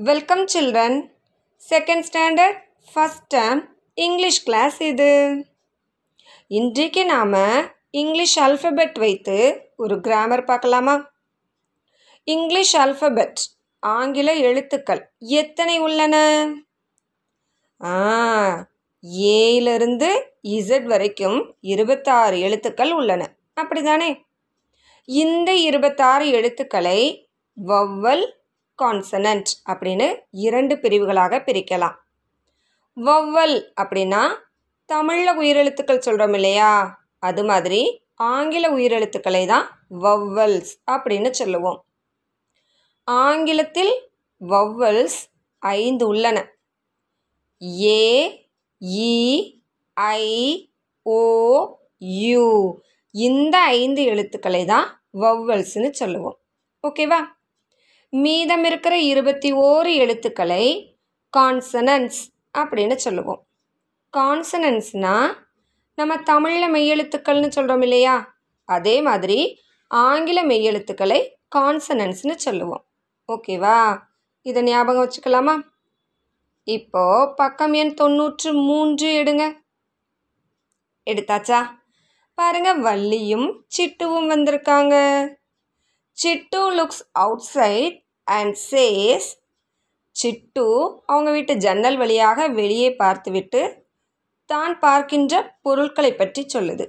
Welcome children second standard first term English class இது. இன்றைக்கு நாம் இங்கிலீஷ் அல்ஃபபெட் வைத்து ஒரு கிராமர் பார்க்கலாமா? இங்கிலீஷ் அல்ஃபபெட் ஆங்கில எழுத்துக்கள் எத்தனை உள்ளன? ஆ ஏயிலிருந்து இசட் வரைக்கும் இருபத்தாறு எழுத்துக்கள் உள்ளன. அப்படிதானே? இந்த இருபத்தாறு எழுத்துக்களை வவ்வல் கான்சனன்ட் அப்படின்னு இரண்டு பிரிவுகளாக பிரிக்கலாம். வவ்வல் அப்படின்னா தமிழில் உயிரெழுத்துக்கள் சொல்கிறோம் இல்லையா? அது மாதிரி ஆங்கில உயிரெழுத்துக்களை தான் வவ்வல்ஸ் அப்படின்னு சொல்லுவோம். ஆங்கிலத்தில் வவ்வல்ஸ் ஐந்து உள்ளன. ஏ இ ஐ ஓ யூ இந்த ஐந்து எழுத்துக்களை தான் வவ்வல்ஸ்னு சொல்லுவோம். ஓகேவா? மீதம் இருக்கிற இருபத்தி ஓரு எழுத்துக்களை கான்சனன்ஸ் அப்படின்னு சொல்லுவோம். கான்சனன்ஸ்னால் நம்ம தமிழில் மெய்யெழுத்துக்கள்னு சொல்கிறோம் இல்லையா? அதே மாதிரி ஆங்கில மெய்யெழுத்துக்களை கான்சனன்ஸ்னு சொல்லுவோம். ஓகேவா இதை ஞாபகம் வச்சுக்கலாமா? இப்போது பக்கம் எண் தொண்ணூற்று மூன்று எடுங்க. எடுத்தாச்சா? பாருங்க வள்ளியும் சிட்டுவும் வந்திருக்காங்க. Chittu looks outside and says Chittu அவங்க வீட்டு ஜன்னல் வழியாக வெளியே பார்த்துவிட்டு தான் பார்க்கின்ற பொருட்களை பற்றி சொல்லுது.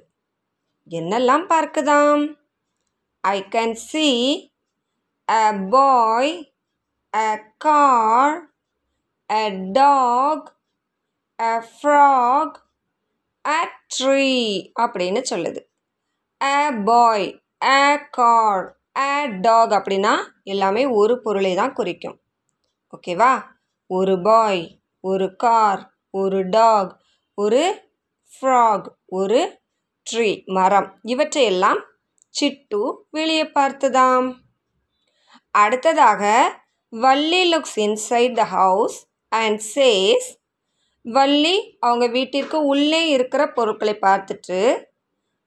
என்னெல்லாம் பார்க்குதாம்? I can see a boy a car a dog a frog a tree அப்படின்னு சொல்லுது. A boy a car a dog அப்படின்னா எல்லாமே ஒரு பொருளை தான் குறிக்கும். ஓகேவா ஒரு பாய் ஒரு கார் ஒரு டாக் ஒரு ஃப்ராக் ஒரு ட்ரீ மரம். இவற்றையெல்லாம் சிட்டு வெளியே பார்த்ததாம். அடுத்ததாக Valli looks inside the house and says Valli அவங்க வீட்டிற்கு உள்ளே இருக்கிற பொருட்களை பார்த்துட்டு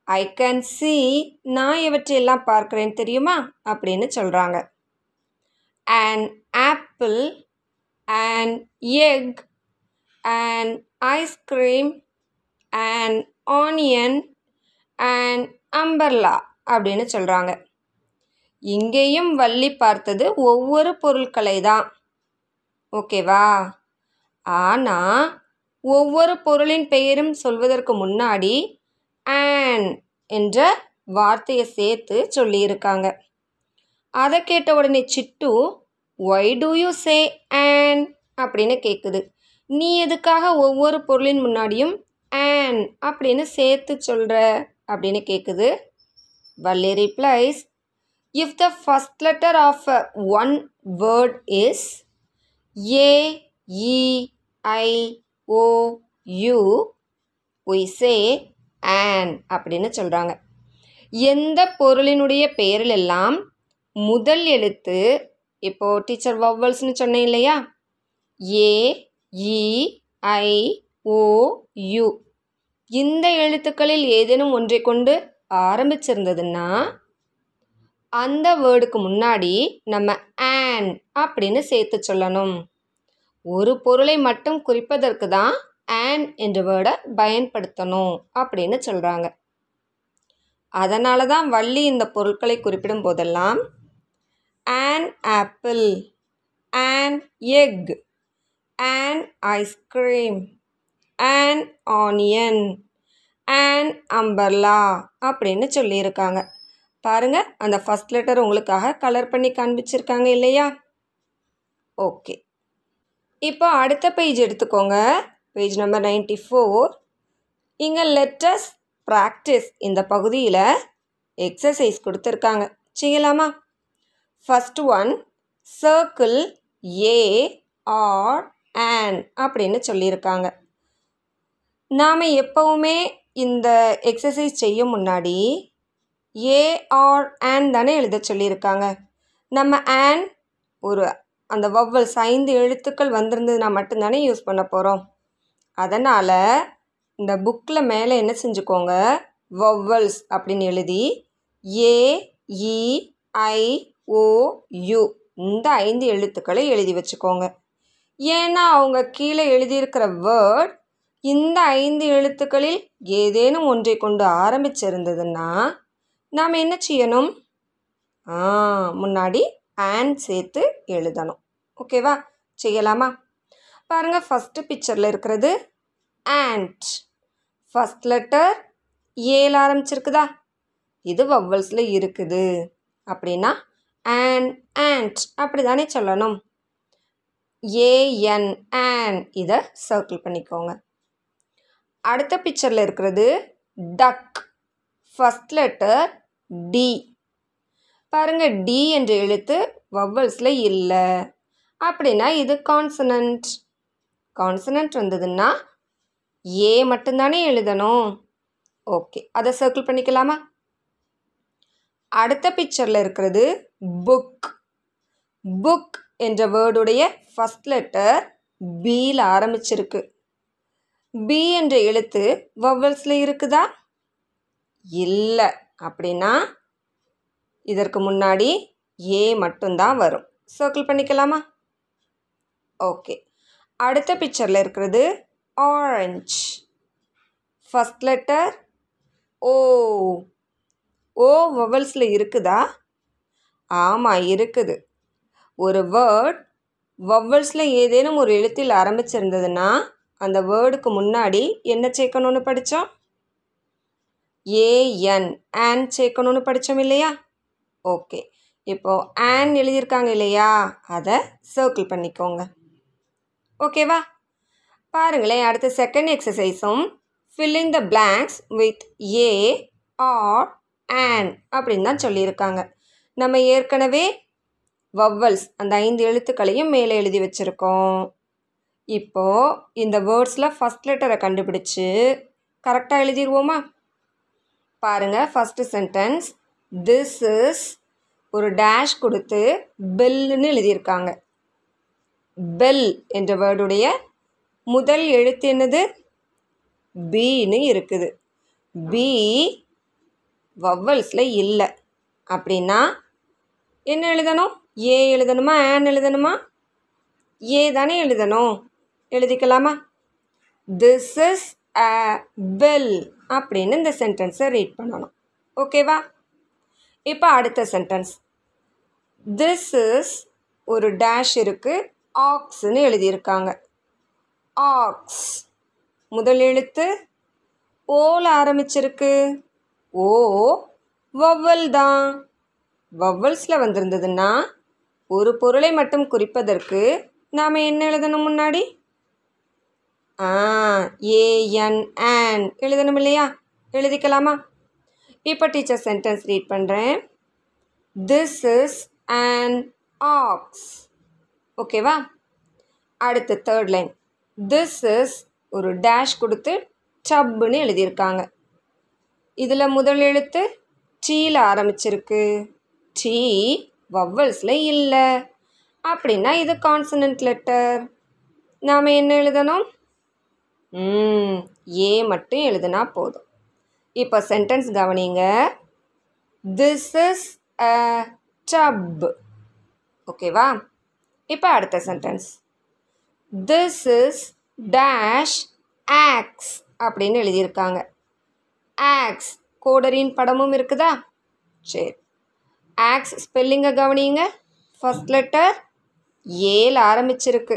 ஐ கேன் சி நான் இவற்றையெல்லாம் பார்க்குறேன் தெரியுமா? அப்படின்னு சொல்கிறாங்க and apple and egg and ice cream and onion and umbrella அப்படின்னு சொல்கிறாங்க இங்கேயும் வள்ளி பார்த்தது ஒவ்வொரு பொருட்களை தான். ஓகேவா ஆனால் ஒவ்வொரு பொருளின் பெயரும் சொல்வதற்கு முன்னாடி ஆன் என்ற வார்த்தையை சேர்த்து சொல்லியிருக்காங்க. அதை கேட்ட உடனே Chittu why do you say an அப்படின்னு கேட்குது நீ எதுக்காக ஒவ்வொரு பொருளின் முன்னாடியும் ஆன் அப்படின்னு சேர்த்து சொல்கிற அப்படின்னு கேட்குது Valli replies if the first letter of one word is A E I O U an அப்படின்னு சொல்கிறாங்க எந்த பொருளினுடைய பெயரிலெல்லாம் முதல் எழுத்து இப்போது டீச்சர் வவ்வல்ஸ்னு சொன்னேன் இல்லையா? ஏ இ ஐ ஓ யு இந்த எழுத்துக்களில் ஏதேனும் ஒன்றை கொண்டு ஆரம்பிச்சிருந்ததுன்னா அந்த வேர்டுக்கு முன்னாடி நம்ம ஆன் அப்படின்னு சேர்த்து சொல்லணும். ஒரு பொருளை மட்டும் குறிப்பதற்கு தான் ஆன் என்ற வேர்டை பயன்படுத்தணும் அப்படின்னு சொல்கிறாங்க அதனால தான் வள்ளி இந்த பொருட்களை குறிப்பிடும் போதெல்லாம் an apple an egg an ice cream an onion an umbrella அப்படின்னு சொல்லியிருக்காங்க. பாருங்கள் அந்த ஃபஸ்ட் லெட்டர் உங்களுக்காக கலர் பண்ணி காண்பிச்சிருக்காங்க இல்லையா? ஓகே இப்போ அடுத்த பேஜ் எடுத்துக்கோங்க. பேஜ் நம்பர் நைன்டி ஃபோர் இங்கே லெட்டஸ் ப்ராக்டிஸ் இந்த பகுதியில் எக்ஸசைஸ் கொடுத்துருக்காங்க. செய்யலாமா? First one circle a or an அப்படின்னு சொல்லியிருக்காங்க. நாம் எப்போவுமே இந்த எக்ஸசைஸ் செய்ய முன்னாடி ஏ ஆர் ஆன் தானே எழுத சொல்லியிருக்காங்க. நம்ம ஆன் ஒரு அந்த வவ்வல்ஸ் ஐந்து எழுத்துக்கள் வந்திருந்ததுன்னா மட்டும்தானே யூஸ் பண்ண போகிறோம் அதனால் இந்த புக்கில் மேலே என்ன செஞ்சுக்கோங்க? வவ்வல்ஸ் அப்படின்னு எழுதி ஏ இ ஐ ஓ யு இந்த ஐந்து எழுத்துக்களை எழுதி வச்சுக்கோங்க. ஏன்னா அவங்க கீழே எழுதியிருக்கிற வேர்ட் இந்த ஐந்து எழுத்துக்களில் ஏதேனும் ஒன்றை கொண்டு ஆரம்பிச்சிருந்ததுன்னா நாம் என்ன செய்யணும்? முன்னாடி ஆன் சேர்த்து எழுதணும். ஓகேவா செய்யலாமா? பாருங்கள் ஃபஸ்ட்டு பிக்சரில் இருக்கிறது ஆண்ட் ஃபஸ்ட் லெட்டர் ஏல ஆரம்பிச்சிருக்குதா? இது வவ்வல்ஸில் இருக்குது. அப்படின்னா ஆன் ஆண்ட் அப்படி தானே சொல்லணும் ஏஎன் ஆன் இதை சர்க்கிள் பண்ணிக்கோங்க. அடுத்த பிக்சரில் இருக்கிறது டக் ஃபஸ்ட் லெட்டர் டி பாருங்கள் டி என்ற எழுத்து வவ்வல்ஸில் இல்லை. அப்படின்னா இது கான்சனன்ட் கான்சனன்ட் வந்ததுன்னா ஏ மட்டும்தானே எழுதணும். ஓகே அதை சர்க்கிள் பண்ணிக்கலாமா? அடுத்த பிக்சரில் இருக்கிறது புக் புக் என்ற வேர்டுடைய ஃபஸ்ட் லெட்டர் பியில் ஆரம்பிச்சிருக்கு. பி என்ற எழுத்து வவ்வல்ஸில் இருக்குதா? இல்லை. அப்படின்னா இதற்கு முன்னாடி ஏ மட்டும்தான் வரும். சர்க்கிள் பண்ணிக்கலாமா? ஓகே அடுத்த பிக்சரில் இருக்கிறது orange first letter O O வவல்ஸில் இருக்குதா? ஆமாம் இருக்குது. ஒரு வேர்ட் வவ்வல்ஸில் ஏதேனும் ஒரு எழுத்தில் ஆரம்பிச்சிருந்ததுன்னா அந்த வேர்டுக்கு முன்னாடி என்ன சேர்க்கணும்னு படித்தோம் ஏஎன் ஆன் சேர்க்கணும்னு படித்தோம் இல்லையா? ஓகே இப்போது ஆன் எழுதியிருக்காங்க இல்லையா? அதை சர்க்கிள் பண்ணிக்கோங்க. ஓகேவா? பாருங்களேன் அடுத்த second எக்ஸசைஸும் filling the blanks with a or an அப்படின்னு தான் சொல்லியிருக்காங்க. நம்ம ஏற்கனவே வவ்வல்ஸ் அந்த ஐந்து எழுத்துக்களையும் மேலே எழுதி வச்சுருக்கோம். இப்போது இந்த வேர்ட்ஸில் ஃபஸ்ட் லெட்டரை கண்டுபிடிச்சு கரெக்டாக எழுதிடுவோமா பாருங்கள் ஃபஸ்ட்டு சென்டென்ஸ் திஸ் இஸ் ஒரு டேஷ் கொடுத்து பெல்லுன்னு எழுதியிருக்காங்க. பெல் என்ற வேர்டுடைய முதல் எழுத்து என்னது? பின்னு இருக்குது. பி வவ்வல்ஸில் இல்லை. அப்படின்னா என்ன எழுதணும்? ஏ எழுதணுமா? ஆன் எழுதணுமா? ஏ தானே எழுதணும். எழுதிக்கலாமா? திஸ் இஸ் அ பெல் அப்படின்னு இந்த சென்டென்ஸை ரீட் பண்ணணும். ஓகேவா இப்போ அடுத்த சென்டென்ஸ் திஸ் இஸ் ஒரு டேஷ் இருக்குது ஆக்ஸ்னு எழுதியிருக்காங்க. ஆக்ஸ். முதல் எழுத்து ஓல ஆரம்பிச்சிருக்கு. ஓ வவ்வல் தான். வவ்வல்ஸில் வந்திருந்ததுன்னா ஒரு பொருளை மட்டும் குறிப்பதற்கு நாம் என்ன எழுதணும் முன்னாடி? ஆ ஏஎன் ஆன். எழுதணும் இல்லையா? எழுதிக்கலாமா? இப்போ டீச்சர் சென்டென்ஸ் ரீட் பண்ணுறேன் திஸ் இஸ் அண்ட் ஆக்ஸ் ஓகேவா? அடுத்து தேர்ட் லைன் திஸ் இஸ் ஒரு டேஷ் கொடுத்து டப்புன்னு எழுதியிருக்காங்க. இதில் முதல் எழுத்து டீயில் ஆரம்பிச்சிருக்கு. டீ வவ்வல்ஸில் இல்லை. அப்படின்னா இது கான்சனன்ட் லெட்டர் நாம் என்ன எழுதணும்? ம் ஏ மட்டும் எழுதுனா போதும். இப்போ சென்டென்ஸ் கவனிங்க. திஸ் இஸ் அ டப் ஓகேவா? இப்போ அடுத்த sentence this is dash ox அப்படின்னு எழுதியிருக்காங்க. ஆக்ஸ் கோடரின் படமும் இருக்குதா? சரி. ஆக்ஸ் ஸ்பெல்லிங்கை கவனிங்க ஃபஸ்ட் லெட்டர் ஏல ஆரம்பிச்சிருக்கு.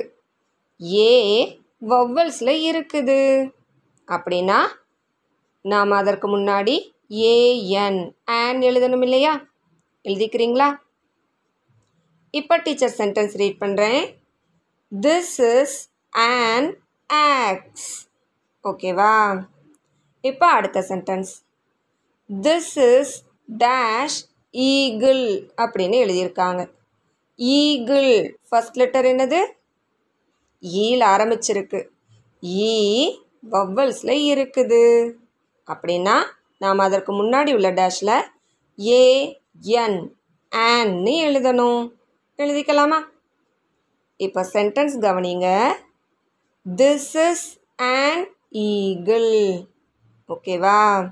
ஏ வவ்வல்ஸில் இருக்குது. அப்படின்னா நாம் அதற்கு முன்னாடி ஏஎன் ஆன் எழுதணும் இல்லையா? எழுதிக்கிறீங்களா? இப்போ டீச்சர் சென்டென்ஸ் ரீட் பண்ணுறேன் திஸ் இஸ் ஆன் ஆக்ஸ் ஓகேவா இப்போ அடுத்த sentence this is dash eagle அப்படின்னு எழுதியிருக்காங்க. ஈகிள் ஃபஸ்ட் லெட்டர் என்னது? E ஈல் ஆரம்பிச்சிருக்கு. E ஈ வவ்வல்ஸில் இருக்குது. அப்படின்னா நாம் அதற்கு முன்னாடி உள்ள டேஷில் ஏ என் ஆன்னு எழுதணும். எழுதிக்கலாமா? இப்போ சென்டென்ஸ் கவனிங்க. திஸ் இஸ் அண்ட் ஈகிள் ஓகேவா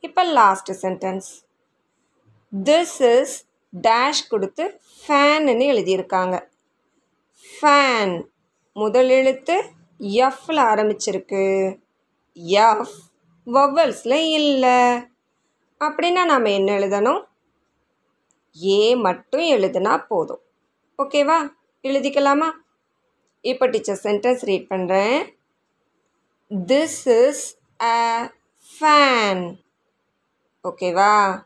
இப்போ last sentence this is dash கொடுத்து ஃபேன்னு எழுதியிருக்காங்க. ஃபேன் முதல் எழுத்து எஃப்ல ஆரம்பிச்சிருக்கு. எஃப் வவல்ஸில் இல்லை. அப்படின்னா நாம் என்ன எழுதணும்? ஏ மட்டும் எழுதுனா போதும். ஓகேவா? எழுதிக்கலாமா? இப்போ டீச்சர் சென்டென்ஸ் ரீட் பண்ணுறேன் திஸ் இஸ் அ ஃபேன் ஓகேவா?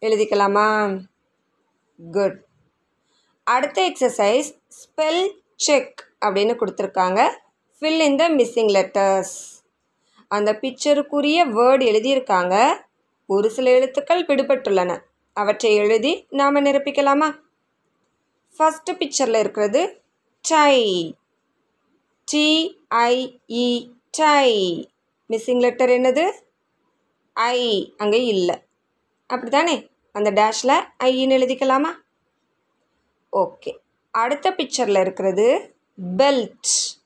எழுதிக்கலாமா? குட் அடுத்த எக்ஸசைஸ் ஸ்பெல் செக் அப்படின்னு கொடுத்துருக்காங்க. Fill in the missing letters அந்த பிக்சருக்குரிய வேர்டு எழுதியிருக்காங்க. ஒரு சில எழுத்துக்கள் விடுபட்டுள்ளன அவற்றை எழுதி நாம் நிரப்பிக்கலாமா? ஃபஸ்ட்டு பிக்சரில் இருக்கிறது die DIE die missing letter என்னது? ஐ அங்கே இல்லை. அப்படி தானே அந்த டேஷில் ஐன்னு எழுதிக்கலாமா? ஓகே அடுத்த பிக்சரில் இருக்கிறது பெல்ட்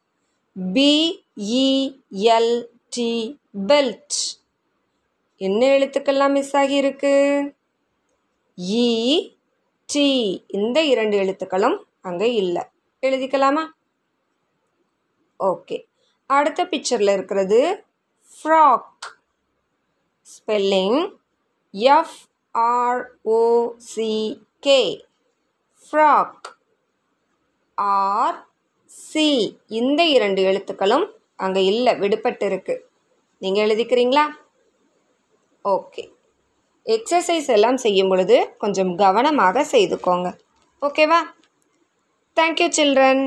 பிஇஎல்டி பெல்ட் என்ன எழுத்துக்கெல்லாம் மிஸ் ஆகியிருக்கு? E C. இந்த இரண்டு எழுத்துக்களும் அங்கே இல்லை. எழுதிக்கலாமா? ஓகே. அடுத்த பிக்சரில் இருக்கிறது frog spelling F R O C K frog R C இந்த இரண்டு எழுத்துக்களும் அங்கே இல்லை விடுபட்டு இருக்கு நீங்கள் எழுதிக்கிறீங்களா? ஓகே. எக்ஸசைஸ் எல்லாம் செய்யும் பொழுது கொஞ்சம் கவனமாக செய்துக்கோங்க. ஓகேவா தேங்க்யூ சில்ட்ரன்